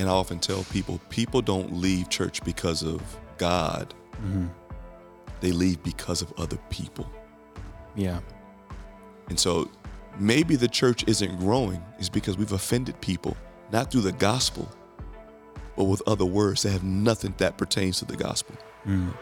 and I often tell people, people don't leave church because of God. Mm-hmm. They leave because of other people. Yeah. And so maybe the church isn't growing is because we've offended people, not through the gospel, but with other words that have nothing that pertains to the gospel. Mm.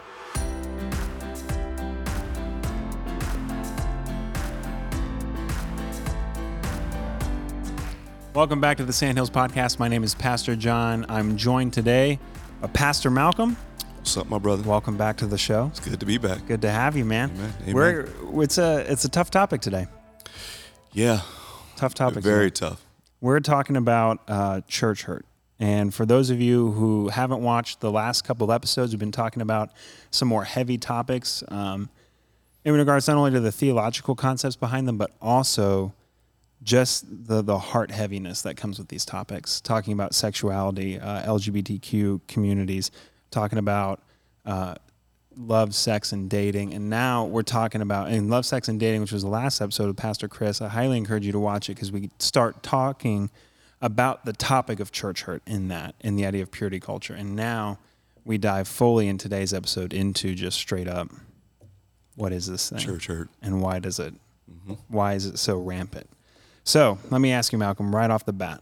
Welcome back to the Sandhills Podcast. My name is Pastor John. I'm joined today by Pastor Malcolm. What's up, my brother? Welcome back to the show. It's good to be back. Good to have you, man. Amen. Amen. We're it's a it's a tough topic today. Yeah, Tough topic. very today. tough. We're talking about uh, church hurt. And for those of you who haven't watched the last couple of episodes, we've been talking about some more heavy topics um, in regards not only to the theological concepts behind them, but also just the, the heart heaviness that comes with these topics. Talking about sexuality, uh, LGBTQ communities, talking about uh, love, sex, and dating. And now we're talking about in love, sex, and dating, which was the last episode of Pastor Chris. I highly encourage you to watch it because we start talking about the topic of church hurt in that, in the idea of purity culture. And now we dive fully in today's episode into just straight up what is this thing? Church hurt. And why does it why is it so rampant? So let me ask you, Malcolm, right off the bat.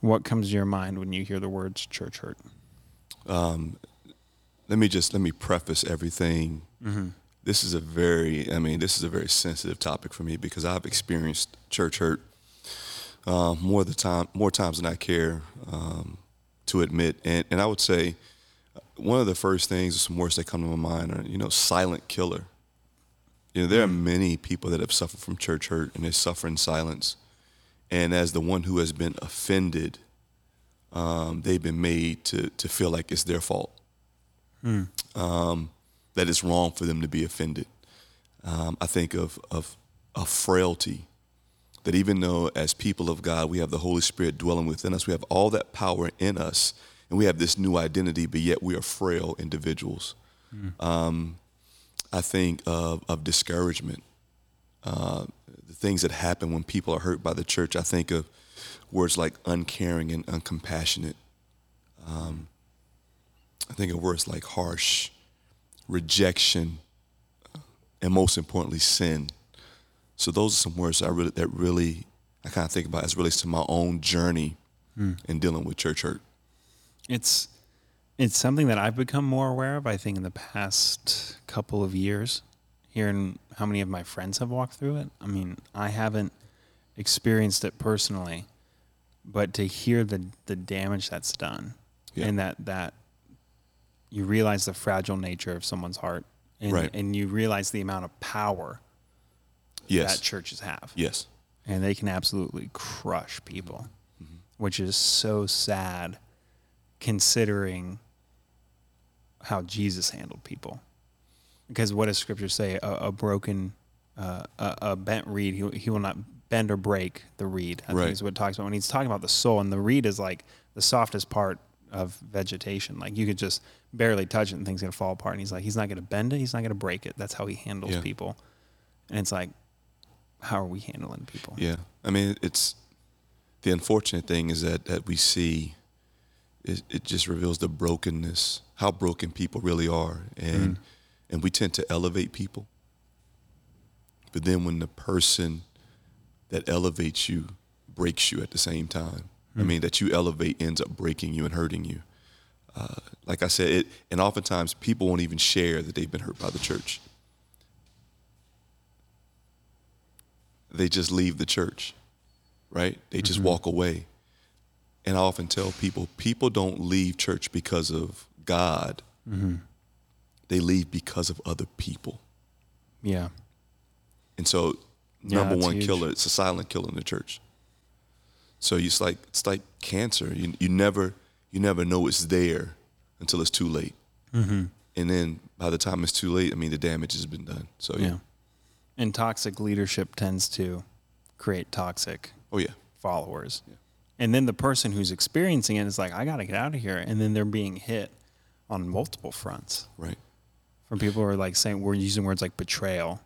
What comes to your mind when you hear the words church hurt? Let me just let me preface everything. This is a very, I mean, this is a very sensitive topic for me because I've experienced church hurt uh, more the time, more times than I care um, to admit. And and I would say uh, one of the first things, some words that come to my mind are, you know, silent killer. You know, there are many people that have suffered from church hurt and they suffer in silence. And as the one who has been offended, um, they've been made to to feel like it's their fault um, that it's wrong for them to be offended. Um, I think of, of of frailty, that even though as people of God we have the Holy Spirit dwelling within us, we have all that power in us, and we have this new identity, but yet we are frail individuals. Um, I think of, of discouragement, uh, the things that happen when people are hurt by the church. I think of words like uncaring and uncompassionate. I think of words like harsh, rejection, uh, and most importantly, sin. So those are some words I really that really I kind of think about as relates to my own journey in dealing with church hurt. It's it's something that I've become more aware of, I think, in the past couple of years. Hearing how many of my friends have walked through it. I mean, I haven't experienced it personally, but to hear the the damage that's done Yeah. and that that you realize the fragile nature of someone's heart and, Right. and you realize the amount of power Yes. that churches have yes. and they can absolutely crush people, mm-hmm. which is so sad considering how Jesus handled people. Because what does Scripture say? A, a broken, uh, a, a bent reed, he, he will not bend or break the reed. I Right. think is what it talks about when he's talking about the soul. And the reed is like the softest part of vegetation. Like you could just barely touch it and things gonna fall apart. And he's like, he's not gonna bend it. He's not gonna break it. That's how he handles Yeah. people. And it's like, how are we handling people? Yeah. I mean, it's the unfortunate thing is that that we see it, it just reveals the brokenness, how broken people really are, and mm. and we tend to elevate people. But then when the person that elevates you breaks you at the same time, I mm. mean that you elevate ends up breaking you and hurting you. Uh, like I said, it, and oftentimes people won't even share that they've been hurt by the church. They just leave the church, right? They just mm-hmm. walk away. And I often tell people, people don't leave church because of God. They leave because of other people. Yeah. And so, number that's one huge. killer, it's a silent killer in the church. So it's like it's like cancer. You you never you never know it's there until it's too late. Mm-hmm. And then by the time it's too late, I mean the damage has been done. So yeah. Yeah. And toxic leadership tends to create toxic Oh yeah. followers. And then the person who's experiencing it is like, I got to get out of here. And then they're being hit on multiple fronts Right. from people who are like saying, we're using words like betrayal,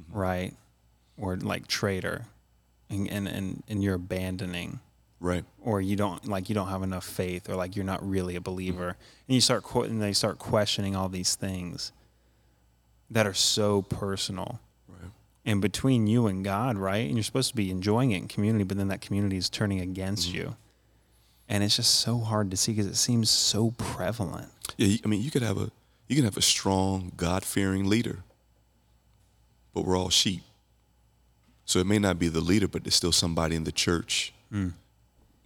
Mm-hmm. right? Or like traitor. And, and, and, and you're abandoning Right. or you don't like you don't have enough faith or like you're not really a believer and you start and they start questioning all these things that are so personal. And between you and God, right? And you're supposed to be enjoying it in community, but then that community is turning against mm-hmm. you. And it's just so hard to see because it seems so prevalent. Yeah, I mean, you could have a you can have a strong, God fearing leader, but we're all sheep. So it may not be the leader, but there's still somebody in the church mm.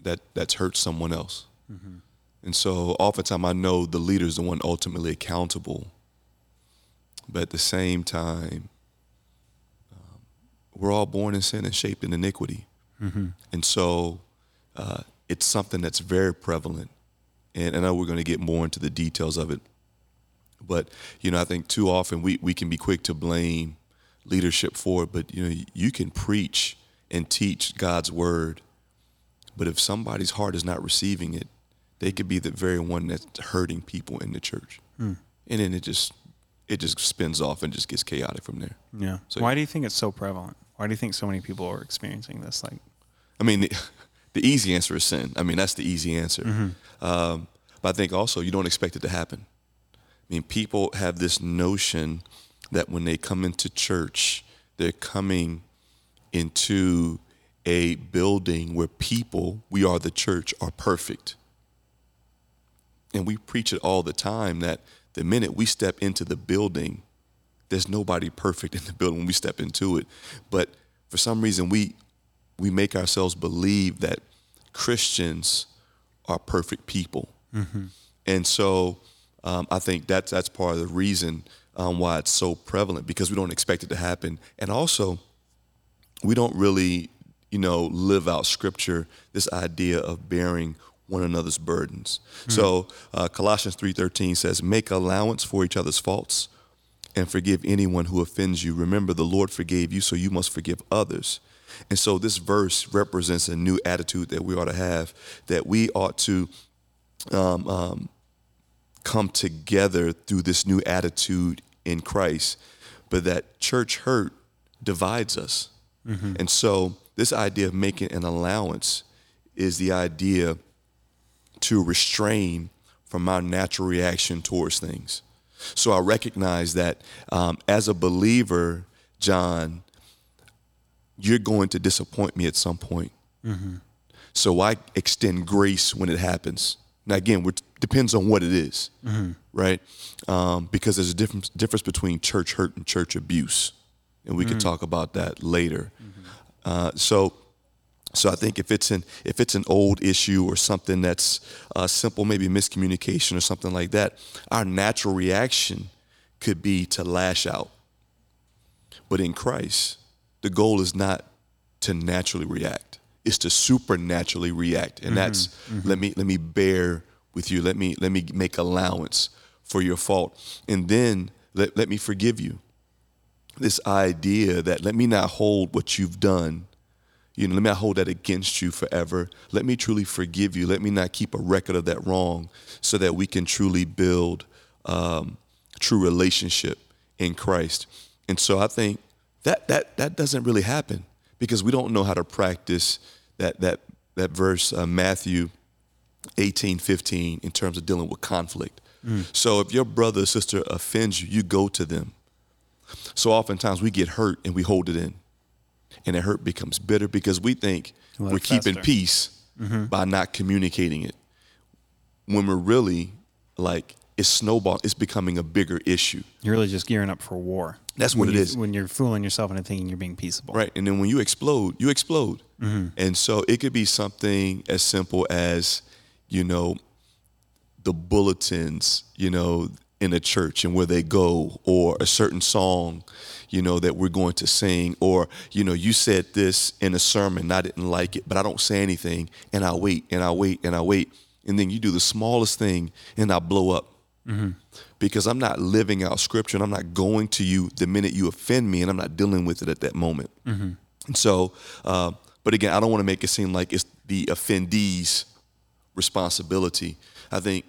that that's hurt someone else. Mm-hmm. And so oftentimes I know the leader is the one ultimately accountable, but at the same time, we're all born in sin and shaped in iniquity. And so uh, it's something that's very prevalent. And I know we're going to get more into the details of it. But, you know, I think too often we, we can be quick to blame leadership for it. But, you know, you can preach and teach God's word. But if somebody's heart is not receiving it, they could be the very one that's hurting people in the church. And then it just it just spins off and just gets chaotic from there. Yeah. So- Why do you think it's so prevalent? Why do you think so many people are experiencing this? Like, I mean, the, the easy answer is sin. I mean, that's the easy answer. Um, but I think also you don't expect it to happen. I mean, people have this notion that when they come into church, they're coming into a building where people, we are the church, are perfect. And we preach it all the time that the minute we step into the building, there's nobody perfect in the building when we step into it. But for some reason, we we make ourselves believe that Christians are perfect people, and so um, I think that's that's part of the reason um, why it's so prevalent because we don't expect it to happen, and also we don't really, you know, live out Scripture. This idea of bearing one another's burdens. So uh, Colossians three thirteen says, "Make allowance for each other's faults." And forgive anyone who offends you. Remember, the Lord forgave you, so you must forgive others. And so this verse represents a new attitude that we ought to have, that we ought to um, um, come together through this new attitude in Christ, but that church hurt divides us. And so this idea of making an allowance is the idea to restrain from our natural reaction towards things. So I recognize that um, as a believer, John, you're going to disappoint me at some point. So I extend grace when it happens. Now, again, it depends on what it is, right? Um, because there's a difference difference between church hurt and church abuse, and we can talk about that later. Uh, so, so I think if it's an if it's an old issue or something that's uh, simple, maybe miscommunication or something like that, our natural reaction could be to lash out. But in Christ, the goal is not to naturally react; it's to supernaturally react, and that's let me let me bear with you. Let me let me make allowance for your fault, and then let let me forgive you. This idea that let me not hold what you've done you know, let me not hold that against you forever. Let me truly forgive you. Let me not keep a record of that wrong so that we can truly build um, true relationship in Christ. And so I think that that that doesn't really happen because we don't know how to practice that that that verse uh, Matthew 18, 15 in terms of dealing with conflict. So if your brother or sister offends you, you go to them. So oftentimes we get hurt and we hold it in and the hurt becomes bitter because we think we're it keeping peace mm-hmm. by not communicating it. When we're really like it's snowball, it's becoming a bigger issue. you're really just gearing up for war. That's what it you- is. When you're fooling yourself into thinking you're being peaceable. Right. And then when you explode, you explode. Mm-hmm. And so it could be something as simple as, you know, the bulletins, you know, in a church and where they go, or a certain song, you know, that we're going to sing, or, you know, you said this in a sermon, I didn't like it, but I don't say anything, and I wait, and I wait, and I wait. And then you do the smallest thing, and I blow up. Because I'm not living out scripture, and I'm not going to you the minute you offend me, and I'm not dealing with it at that moment. And so, uh, but again, I don't want to make it seem like it's the offendee's responsibility. I think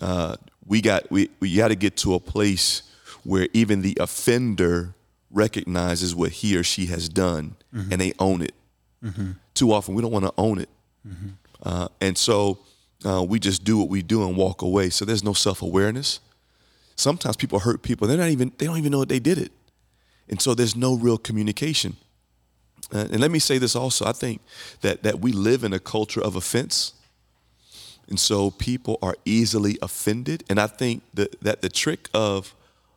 uh, we got we we got to get to a place where even the offender recognizes what he or she has done and they own it. Too often we don't want to own it. Uh, and so uh, we just do what we do and walk away. So there's no self awareness. Sometimes people hurt people. They're not even. They don't even know that they did it, and so there's no real communication. Uh, and let me say this also. I think that that we live in a culture of offense. And so people are easily offended. And I think that, that the trick of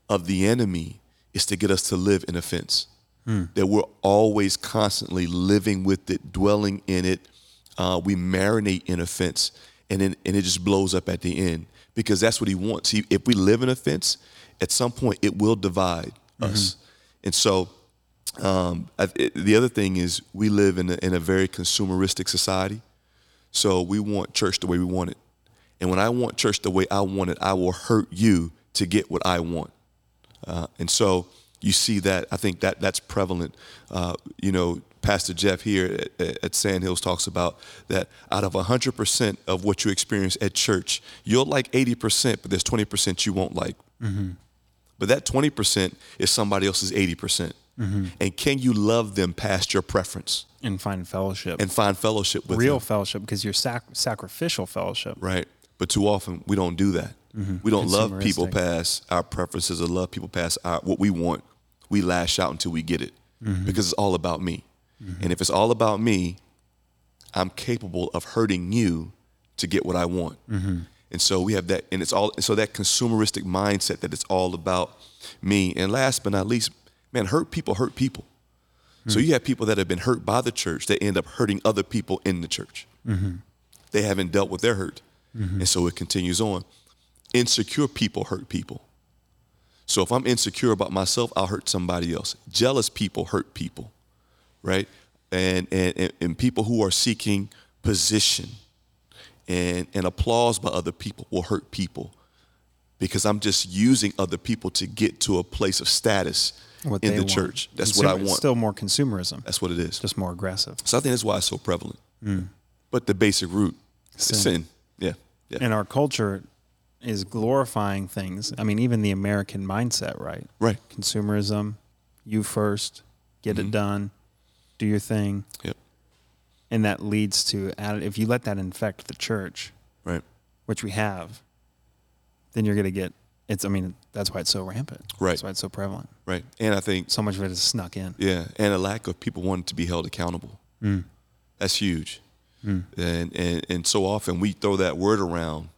of the enemy is to get us to live in offense. That we're always constantly living with it, dwelling in it. Uh, we marinate in offense, and then, and it just blows up at the end because that's what he wants. He, if we live in offense, at some point it will divide us. And so um, I, it, the other thing is we live in a, in a very consumeristic society. So we want church the way we want it. And when I want church the way I want it, I will hurt you to get what I want. Uh, and so you see that. I think that that's prevalent. Uh, you know, Pastor Jeff here at, at Sandhills talks about that out of 100% of what you experience at church, you'll like 80%, but there's 20% you won't like. But that 20% is somebody else's 80%. And can you love them past your preference And find fellowship. and find fellowship with real them? fellowship because you're sac- sacrificial fellowship. Right. But too often we don't do that. Mm-hmm. We don't love people past our preferences or love people past our, what we want. We lash out until we get it mm-hmm. because it's all about me. Mm-hmm. And if it's all about me, I'm capable of hurting you to get what I want. And so we have that, and it's all so that consumeristic mindset that it's all about me. And last but not least, man, hurt people hurt people. So you have people that have been hurt by the church that end up hurting other people in the church. They haven't dealt with their hurt. And so it continues on. Insecure people hurt people. So if I'm insecure about myself, I'll hurt somebody else. Jealous people hurt people, right? And and and, people who are seeking position and and applause by other people will hurt people because I'm just using other people to get to a place of status What in the want. church. That's what I Consumer- want. Still more consumerism. That's what it is. just more aggressive. So I think that's why it's so prevalent. Hmm. But the basic root is Sin. sin. Yeah. Yeah. And our culture is glorifying things. I mean, even the American mindset, right? right. Consumerism, you first, get it mm-hmm. done, do your thing. Yep. And that leads to, if you let that infect the church, Right. which we have, then you're going to get, it's, I mean, that's why it's so rampant. Right. That's why it's so prevalent. Right. And I think So much of it is snuck in. Yeah, and a lack of people wanting to be held accountable. Mm. That's huge. Mm. And, and and so often we throw that word around,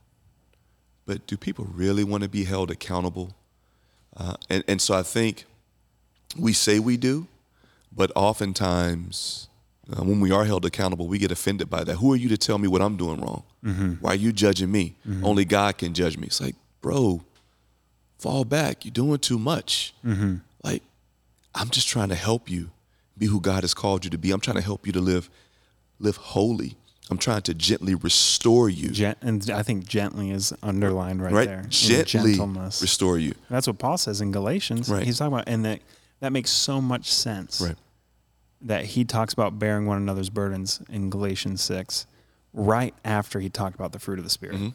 but do people really want to be held accountable? Uh, and and so I think we say we do, but oftentimes uh, when we are held accountable, we get offended by that. Who are you to tell me what I'm doing wrong? Why are you judging me? Only God can judge me. It's like, bro, fall back. You're doing too much. Like, I'm just trying to help you be who God has called you to be. I'm trying to help you to live live holy. I'm trying to gently restore you. Gen- and I think gently is underlined right, right? there. Gently Gentleness. restore you. That's what Paul says in Galatians. Right. He's talking about, and that that makes so much sense. Right. That he talks about bearing one another's burdens in Galatians six, right after he talked about the fruit of the spirit. Mm-hmm.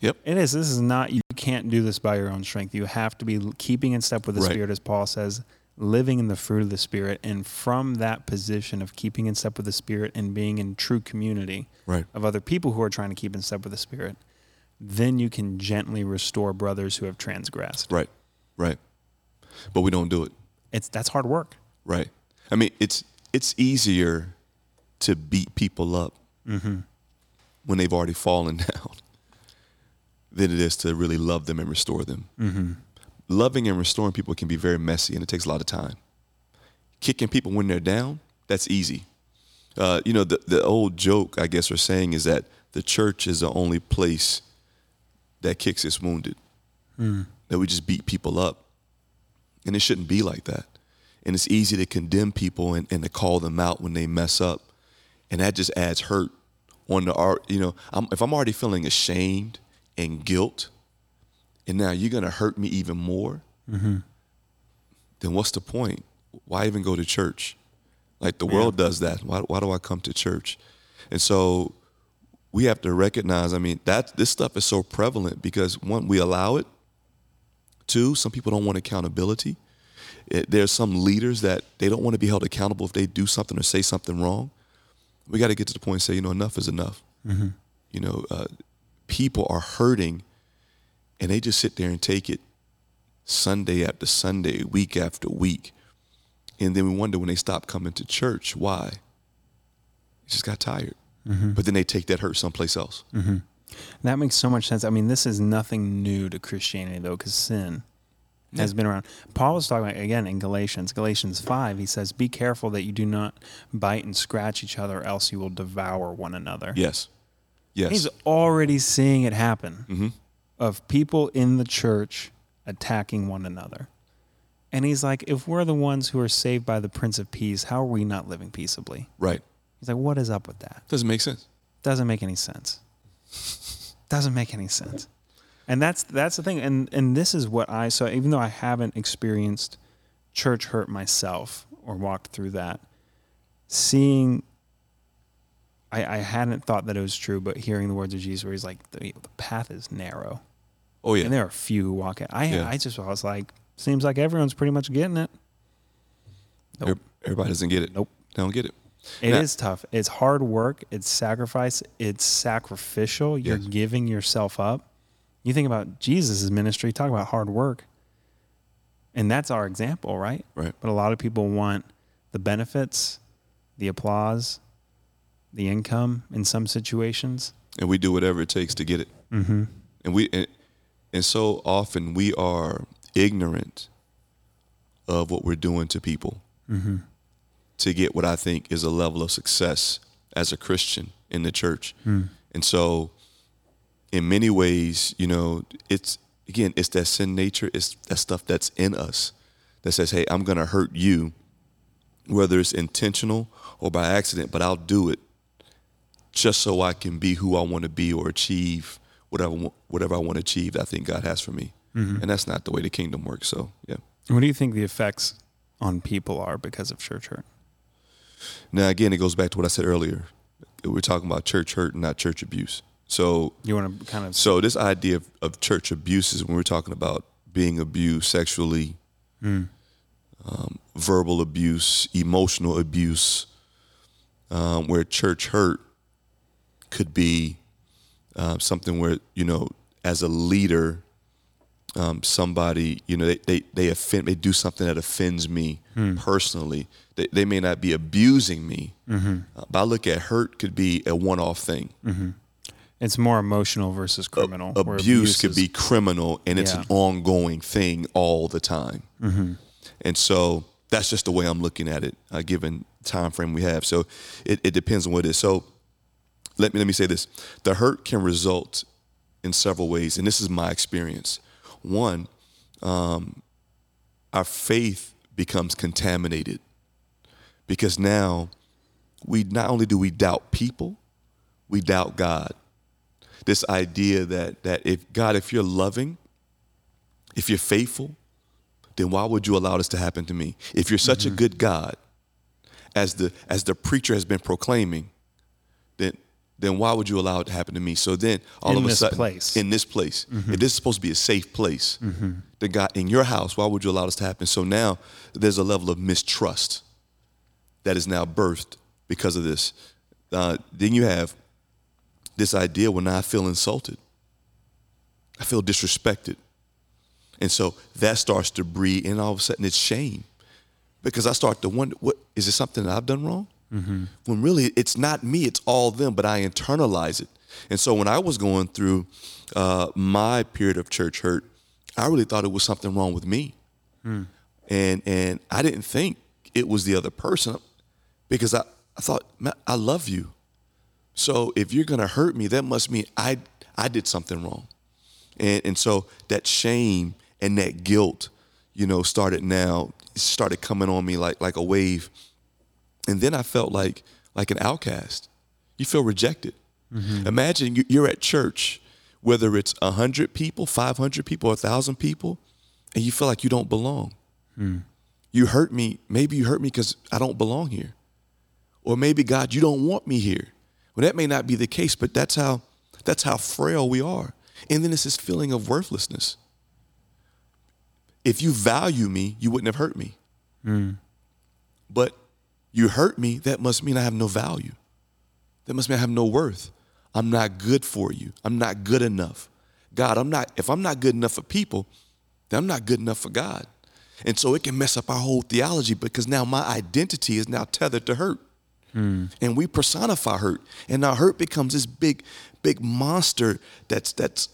Yep. It is. This is not. You can't do this by your own strength. You have to be keeping in step with the Right. spirit, as Paul says, living in the fruit of the spirit, and from that position of keeping in step with the spirit and being in true community Right. of other people who are trying to keep in step with the spirit, then you can gently restore brothers who have transgressed. Right. Right. But we don't do it. It's that's hard work. Right. I mean, it's it's easier to beat people up mm-hmm. when they've already fallen down than it is to really love them and restore them. Mm-hmm. Loving and restoring people can be very messy, and it takes a lot of time. Kicking people when they're down, that's easy. Uh, you know, the the old joke, I guess, we're saying is that the church is the only place that kicks its wounded. That we just beat people up. And it shouldn't be like that. And it's easy to condemn people and, and to call them out when they mess up. And that just adds hurt on the art. You know, I'm, if I'm already feeling ashamed and guilt, and now you're going to hurt me even more, then what's the point? Why even go to church? Like the world does that. Why, why do I come to church? And so we have to recognize, I mean, that this stuff is so prevalent because one, we allow it. Two, some people don't want accountability. It, there's some leaders that they don't want to be held accountable if they do something or say something wrong. we got to get to the point and say, you know, enough is enough. You know, uh, people are hurting, and they just sit there and take it Sunday after Sunday, week after week, and then we wonder when they stop coming to church why. They just got tired, but then they take that hurt someplace else. That makes so much sense. I mean, this is nothing new to Christianity, though, because sin has been around. Paul was talking about, again, in Galatians, Galatians 5, he says, Be careful that you do not bite and scratch each other, else you will devour one another. Yes, yes, He's already seeing it happen Mm-hmm. Of people in the church attacking one another. And he's like, if we're the ones who are saved by the Prince of Peace, how are we not living peaceably? right. He's like, what is up with that? Doesn't make sense. Doesn't make any sense. Doesn't make any sense. And that's that's the thing. And and this is what I saw, even though I haven't experienced church hurt myself or walked through that, seeing I, I hadn't thought that it was true, but hearing the words of Jesus where he's like, the, the path is narrow. Oh yeah, And there are a few who walk it. I Yeah. I just I was like, seems like everyone's pretty much getting it. Nope. Everybody doesn't get it. Nope. They don't get it. It is Now- tough. It's hard work. It's sacrifice. It's sacrificial. You're Yes. giving yourself up. You think about Jesus' ministry, talk about hard work. And that's our example, right? Right. But a lot of people want the benefits, the applause, the income in some situations. and we do whatever it takes to get it. Mm-hmm. And we and, and so often we are ignorant of what we're doing to people mm-hmm. to get what I think is a level of success as a Christian in the church. Hmm. And so, in many ways, you know, it's again, it's that sin nature, it's that stuff that's in us that says, "Hey, I'm going to hurt you." Whether it's intentional or by accident, but I'll do it just so I can be who I want to be or achieve whatever whatever I want to achieve. I think God has for me, and that's not the way the kingdom works. So yeah. What do you think the effects on people are because of church hurt? Now again, it goes back to what I said earlier. We're talking about church hurt, and not church abuse. So You want to kind of so this idea of, of church abuse is when we're talking about being abused sexually, um, verbal abuse, emotional abuse, um, where church hurt could be um, something where you know, as a leader, um, somebody you know they, they they offend they do something that offends me personally. They, they may not be abusing me, uh, but I look at hurt could be a one off thing it's more emotional versus criminal. where abuse could be criminal and it's Yeah. an ongoing thing all the time. And so that's just the way i'm looking at it uh, given time frame we have. So it, it depends on what it is. So let me let me say this. The hurt can result in several ways and this is my experience. One um, our faith becomes contaminated because now we not only do we doubt people we doubt god. This idea that that if God, if you're loving, if you're faithful, then why would you allow this to happen to me? If you're such a good God, as the as the preacher has been proclaiming, then why would you allow it to happen to me? So then all In of a sudden, place. in this place, if this is supposed to be a safe place, then God in your house, why would you allow this to happen? So now there's a level of mistrust that is now birthed because of this. Uh, then you have this idea when I feel insulted, I feel disrespected. And so that starts to breed, and all of a sudden it's shame because I start to wonder, what is it something that I've done wrong? When really it's not me, it's all them, but I internalize it. And so when I was going through uh, my period of church hurt, I really thought it was something wrong with me, and and I didn't think it was the other person because I, I thought, I love you. So if you're gonna hurt me, that must mean I I did something wrong. And and so that shame and that guilt, you know, started now started coming on me like like a wave. And then I felt like like an outcast. You feel rejected. Mm-hmm. Imagine you- you're at church, whether it's a hundred people, five hundred people, a thousand people, and you feel like you don't belong. Hmm. You hurt me. Maybe you hurt me because I don't belong here. Or maybe God, you don't want me here. Well, that may not be the case, but that's how that's how frail we are. And then it's this feeling of worthlessness. If you value me, you wouldn't have hurt me. Hmm. But you hurt me, that must mean I have no value. That must mean I have no worth. I'm not good for you. I'm not good enough. God, I'm not, if I'm not good enough for people, then I'm not good enough for God. And so it can mess up our whole theology because now my identity is now tethered to hurt. Mm. And we personify hurt. And now hurt becomes this big, big monster that's that's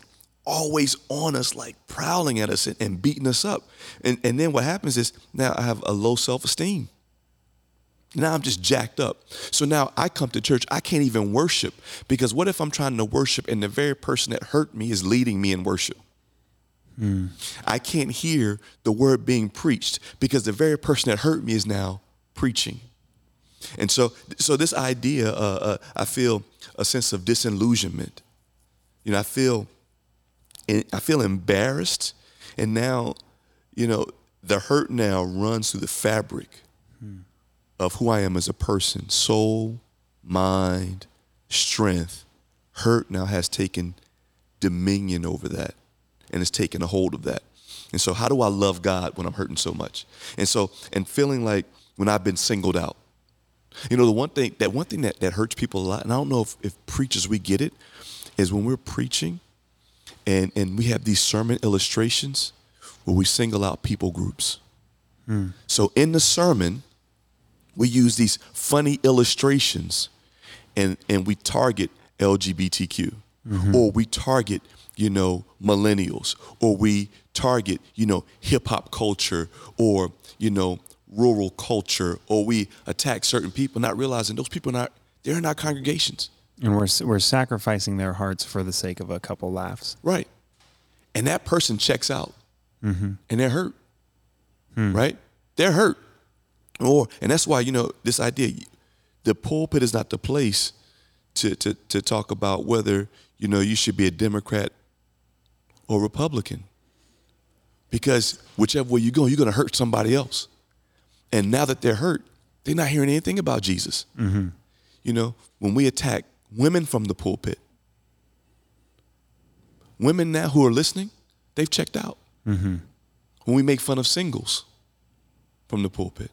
always on us, like prowling at us and, and beating us up. And and then what happens is now I have a low self-esteem. Now I'm just jacked up. So now I come to church, I can't even worship because what if I'm trying to worship and the very person that hurt me is leading me in worship? Mm. I can't hear the word being preached because the very person that hurt me is now preaching. And so, so this idea, uh, uh, I feel a sense of disillusionment. You know, I feel, I feel embarrassed, and now, you know, the hurt now runs through the fabric. Of who I am as a person. Soul, mind, strength. Hurt now has taken dominion over that, and has taken a hold of that. And so, how do I love God when I'm hurting so much? And so, and feeling like when I've been singled out you know, the one thing that one thing that, that hurts people a lot, and I don't know if, if preachers we get it, is when we're preaching and and we have these sermon illustrations where we single out people groups. Hmm. So in the sermon, we use these funny illustrations and and we target LGBTQ mm-hmm. or we target, you know, millennials or we target, you know, hip hop culture or, you know, rural culture or we attack certain people, not realizing those people are not they're in our congregations. And we're we're sacrificing their hearts for the sake of a couple laughs. Right. And that person checks out. Mm-hmm. And they're hurt. Hmm. Right? They're hurt. Or and that's why, you know, this idea the pulpit is not the place to to to talk about whether, you know, you should be a Democrat or Republican. Because whichever way you go, you're going to hurt somebody else. And now that they're hurt, they're not hearing anything about Jesus. Mm-hmm. You know, when we attack women from the pulpit, women now who are listening, they've checked out. Mm-hmm. When we make fun of singles from the pulpit,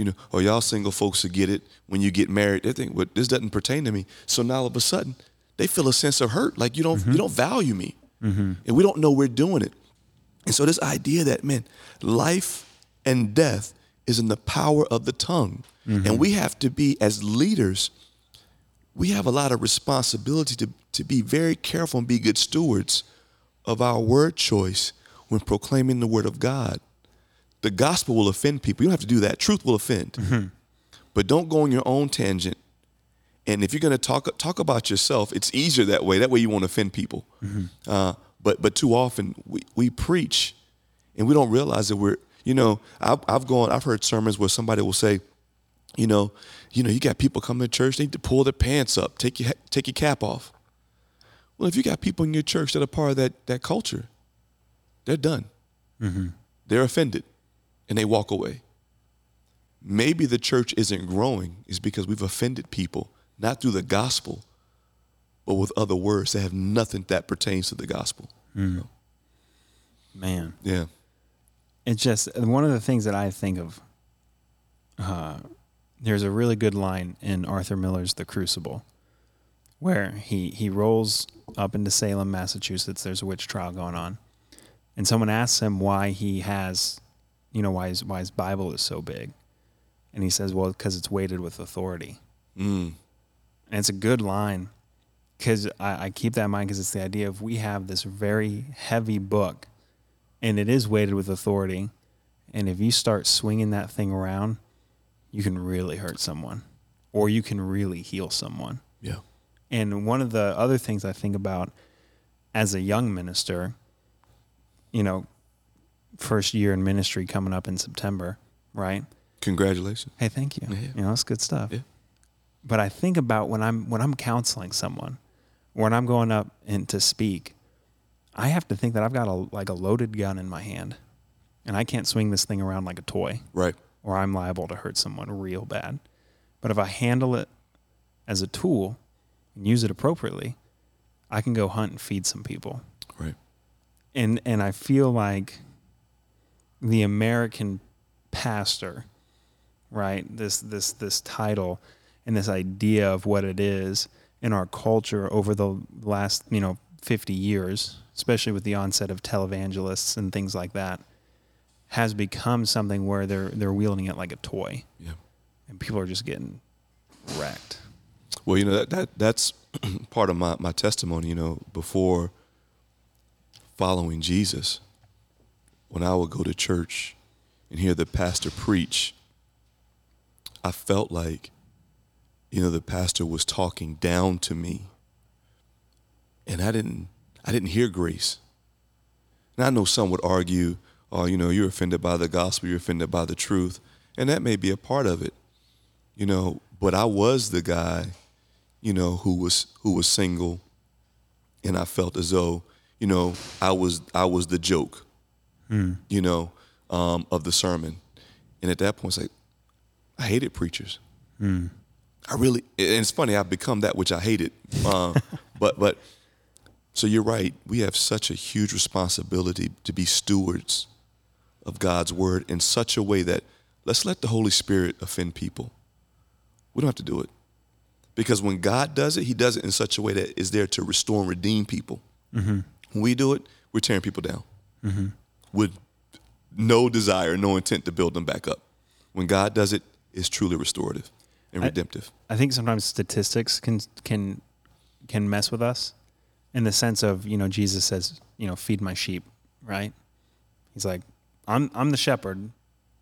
you know, oh, y'all single folks to get it when you get married. They think, well, this doesn't pertain to me. So now all of a sudden, they feel a sense of hurt, like you don't mm-hmm. you don't value me, mm-hmm. and we don't know we're doing it. And so this idea that man, life and death is in the power of the tongue. Mm-hmm. And we have to be, as leaders, we have a lot of responsibility to, to be very careful and be good stewards of our word choice when proclaiming the word of God. The gospel will offend people. You don't have to do that. Truth will offend. Mm-hmm. But don't go on your own tangent. And if you're going to talk talk about yourself, it's easier that way. That way you won't offend people. Mm-hmm. Uh, but but too often we, we preach and we don't realize that we're you know, I've, I've gone, I've heard sermons where somebody will say, you know, you know, you got people coming to church, they need to pull their pants up, take your take your cap off. Well, if you got people in your church that are part of that that culture, they're done. Mm-hmm. They're offended, and they walk away. Maybe the church isn't growing is because we've offended people, not through the gospel, but with other words that have nothing that pertains to the gospel. Mm. Man, yeah it's just one of the things that I think of. Uh, there's a really good line in Arthur Miller's The Crucible, where he he rolls up into Salem, Massachusetts. There's a witch trial going on, and someone asks him why he has, you know, why his why his Bible is so big, and he says, "Well, because it's weighted with authority." Mm. And it's a good line because I, I keep that in mind because it's the idea of we have this very heavy book and it is weighted with authority. And if you start swinging that thing around, you can really hurt someone or you can really heal someone. Yeah. And one of the other things I think about as a young minister, you know, first year in ministry coming up in September, right? Congratulations. Hey, thank you. Yeah. You know, it's good stuff. Yeah. But I think about when I'm when I'm counseling someone, when I'm going up and to speak, I have to think that I've got a like a loaded gun in my hand, and I can't swing this thing around like a toy. Right. Or I'm liable to hurt someone real bad. But if I handle it as a tool and use it appropriately, I can go hunt and feed some people. Right. And and I feel like the American pastor, right? This this this title and this idea of what it is in our culture over the last, you know, 50 years, especially with the onset of televangelists and things like that, has become something where they're they're wielding it like a toy. Yeah. And people are just getting wrecked. Well, you know that, that that's part of my, my testimony. You know, before following Jesus, when I would go to church and hear the pastor preach, I felt like, you know, the pastor was talking down to me, and I didn't I didn't hear grace. And I know some would argue, oh, you know, you're offended by the gospel, you're offended by the truth, and that may be a part of it, you know. But I was the guy you know, who was who was single, and I felt as though, you know, I was I was the joke, Hmm. you know, um, of the sermon, and at that point, it's like I hated preachers. Hmm. I really, and it's funny, I've become that which I hated. Uh, but but, so you're right. We have such a huge responsibility to be stewards of God's word in such a way that let's let the Holy Spirit offend people. We don't have to do it. Because when God does it, He does it in such a way that is there to restore and redeem people. When we do it, we're tearing people down with no desire, no intent to build them back up. When God does it, it's truly restorative and I- redemptive. I think sometimes statistics can can can mess with us in the sense of, you know, Jesus says, you know, feed my sheep, right? He's like, I'm I'm the shepherd,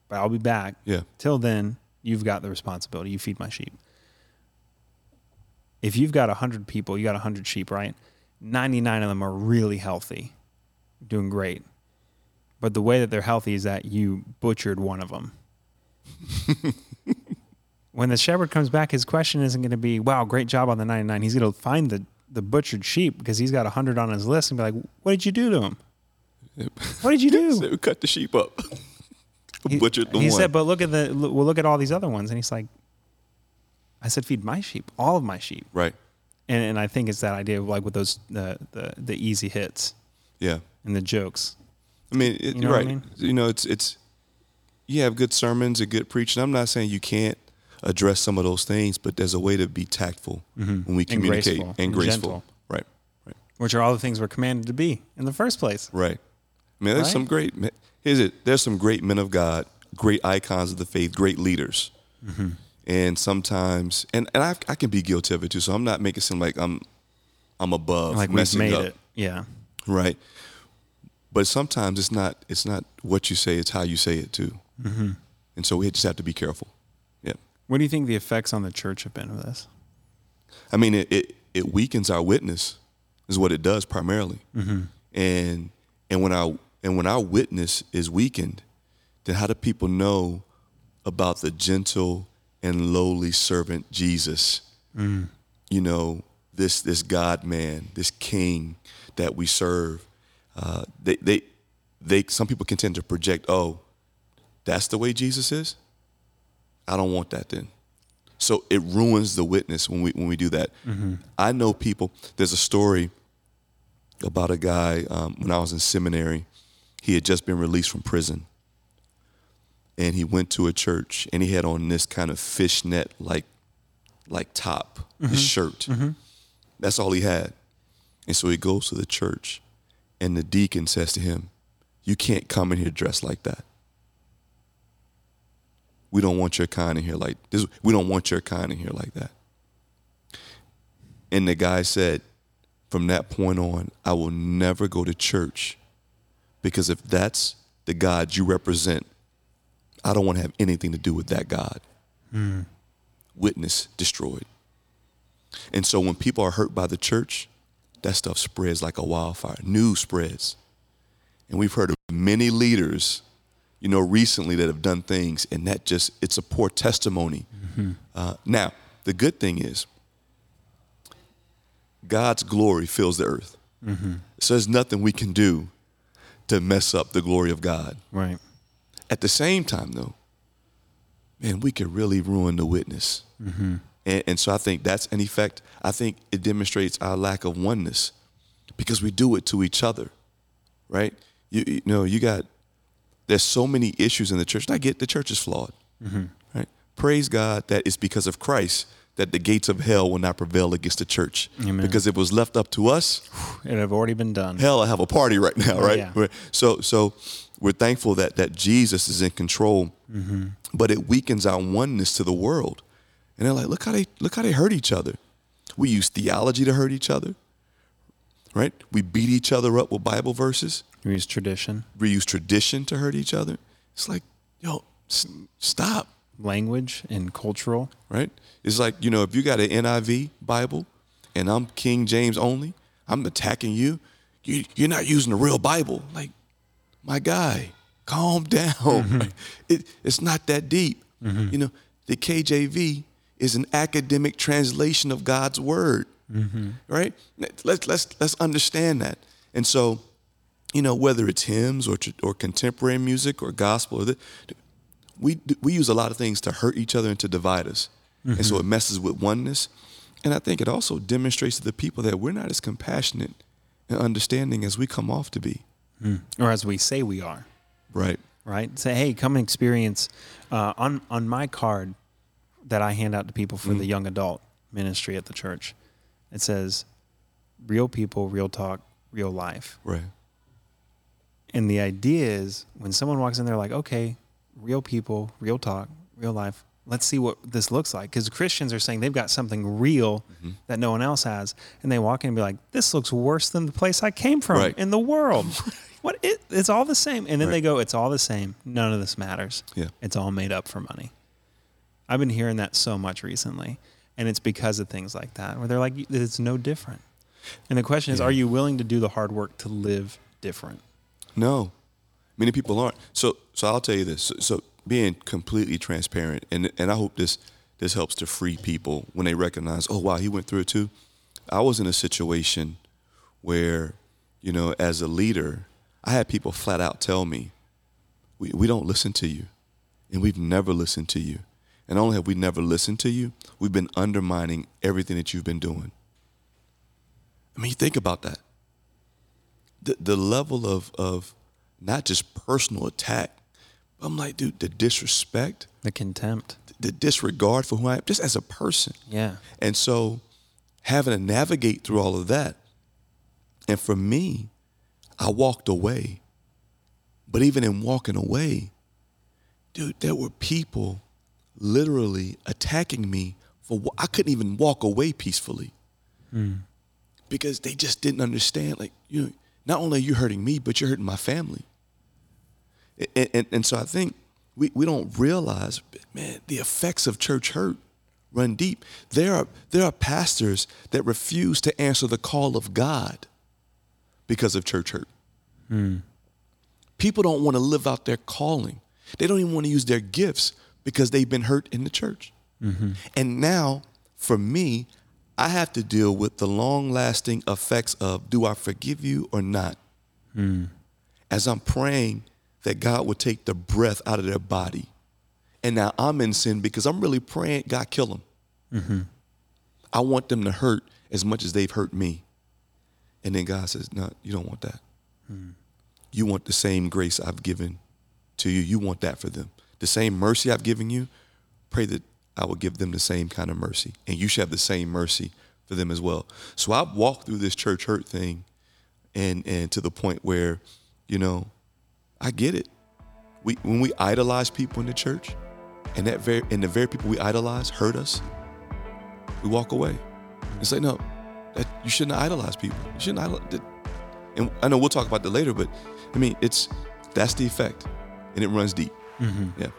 but I'll be back. yeah. Till then, you've got the responsibility. You feed my sheep. If you've got 100 people, you got 100 sheep, right? 99 of them are really healthy, doing great. But the way that they're healthy is that you butchered one of them. when the shepherd comes back, his question isn't going to be, wow, great job on the 99. He's going to find the, the butchered sheep because he's got 100 on his list and be like, what did you do to him? What did you do? Cut the sheep up. He- Butchered the he one. said, but look at the look, well, look at all these other ones, and he's like, I said, feed my sheep, all of my sheep, right. and and I think it's that idea of like with those the the, the easy hits Yeah. and the jokes. I mean, it, You know what I right. mean? You know, it's it's you have good sermons and good preaching. I'm not saying you can't address some of those things, but there's a way to be tactful when we Mm-hmm. And communicate graceful and and graceful. gentle. Right. Right. Which are all the things we're commanded to be in the first place. Right. I mean, there's Right? some great. Here's it. There's some great men of God, great icons of the faith, great leaders, Mm-hmm. and sometimes, and and I, I can be guilty of it too. So I'm not making it seem like I'm I'm above Like messing made up. it, yeah. right but sometimes it's not it's not what you say it's how you say it too. Mm-hmm. and so we just have to be careful. Yeah. What do you think the effects on the church have been of this? i mean it it, it weakens our witness is what it does primarily. And and when our and when our witness is weakened then how do people know about the gentle and lowly servant jesus? You know this this god man this king that we serve uh, they they they some people can tend to project oh that's the way jesus is? I don't want that then. So it ruins the witness when we when we do that. I know people there's a story about a guy um, when i was in seminary he had just been released from prison. And he went to a church and he had on this kind of fishnet like like top his shirt. That's all he had. And so he goes to the church and the deacon says to him you can't come in here dressed like that. We don't want your kind in here like this we don't want your kind in here like that. And the guy said from that point on i will never go to church because if that's the god you represent i don't want to have anything to do with that god. Hmm. Witness destroyed. And so when people are hurt by the church that stuff spreads like a wildfire news spreads. And we've heard of many leaders you know recently that have done things and that just it's a poor testimony. Mm-hmm. Uh, now the good thing is god's glory fills the earth. Mm-hmm. So there's nothing we can do to mess up the glory of god. Right. at the same time though man we could really ruin the witness mm-hmm. And, and so i think that's an effect i think it demonstrates our lack of oneness because we do it to each other right you, you know you got there's so many issues in the church and i get the church is flawed mm-hmm. right praise god that it's because of christ that the gates of hell will not prevail against the church. Amen. Because if it was left up to us, It have already been done. hell, I have a party right now, oh, right? yeah. Right. So, so we're thankful that that Jesus is in control, mm-hmm. but it weakens our oneness to the world. And they're like, look how they look how they hurt each other. We use theology to hurt each other, right? We beat each other up with Bible verses. We use tradition, We use tradition to hurt each other. It's like, yo, s- stop, language, and cultural. right? It's like, you know, if you got an NIV Bible and I'm King James only, I'm attacking you. you you're not using the real Bible. Like, my guy, calm down. Mm-hmm. It, it's not that deep. Mm-hmm. You know, the KJV is an academic translation of God's word, mm-hmm. right? Let's let's let's understand that. And so, you know, whether it's hymns or or contemporary music or gospel, or the, we we use a lot of things to hurt each other and to divide us, and so mm-hmm. it messes with oneness. And I think it also demonstrates to the people that we're not as compassionate and understanding as we come off to be. Mm. or as we say we are, Right. right? Say, hey, come and experience uh, on on my card that I hand out to people for the mm. young adult ministry at the church. It says, "Real people, real talk, real life." Right. And the idea is when someone walks in, they're like, "Okay, real people, real talk, real life. Let's see what this looks like." Because Christians are saying they've got something real mm-hmm. that no one else has, and they walk in and be like, "This looks worse than the place I came from Right. in the world." What it, it's all the same, and then Right. they go, "It's all the same. None of this matters. Yeah. It's all made up for money." I've been hearing that so much recently, and it's because of things like that, where they're like, "It's no different." And the question is, Yeah. are you willing to do the hard work to live different? No, many people aren't. So, so I'll tell you this. So, so being completely transparent, and and I hope this this helps to free people when they recognize, oh wow, he went through it too. I was in a situation where, you know, as a leader, I had people flat out tell me, we we don't listen to you, and we've never listened to you, and only have we never listened to you, we've been undermining everything that you've been doing. I mean, think about that the, the level of of not just personal attack. But I'm like, dude, the disrespect, The contempt. the disregard for who I am, just as a person. Yeah. And so having to navigate through all of that. And for me, I walked away. But even in walking away, dude, there were people literally attacking me for what I couldn't even walk away peacefully. Hmm. Because they just didn't understand. Like, you know, not only are you hurting me, but you're hurting my family. And, and, and so I think we, we don't realize, man, the effects of church hurt run deep. There are there are pastors that refuse to answer the call of God because of church hurt. Hmm. People don't want to live out their calling. They don't even want to use their gifts because they've been hurt in the church. Mm-hmm. And now, for me, I have to deal with the long lasting effects of do I forgive you or not? Mm. As I'm praying that God would take the breath out of their body. And now I'm in sin because I'm really praying, God, kill them. Mm-hmm. I want them to hurt as much as they've hurt me. And then God says, No, you don't want that. Hmm. You want the same grace I've given to you. You want that for them. The same mercy I've given you, pray that I will give them the same kind of mercy. And you should have the same mercy for them as well. So I've walked through this church hurt thing and and to the point where, you know, I get it. We when we idolize people in the church, and that very and the very people we idolize hurt us, we walk away. It's like no, that you shouldn't idolize people. You shouldn't idolize. And I know we'll talk about that later, but I mean, it's that's the effect, and it runs deep. Mm-hmm. Yeah.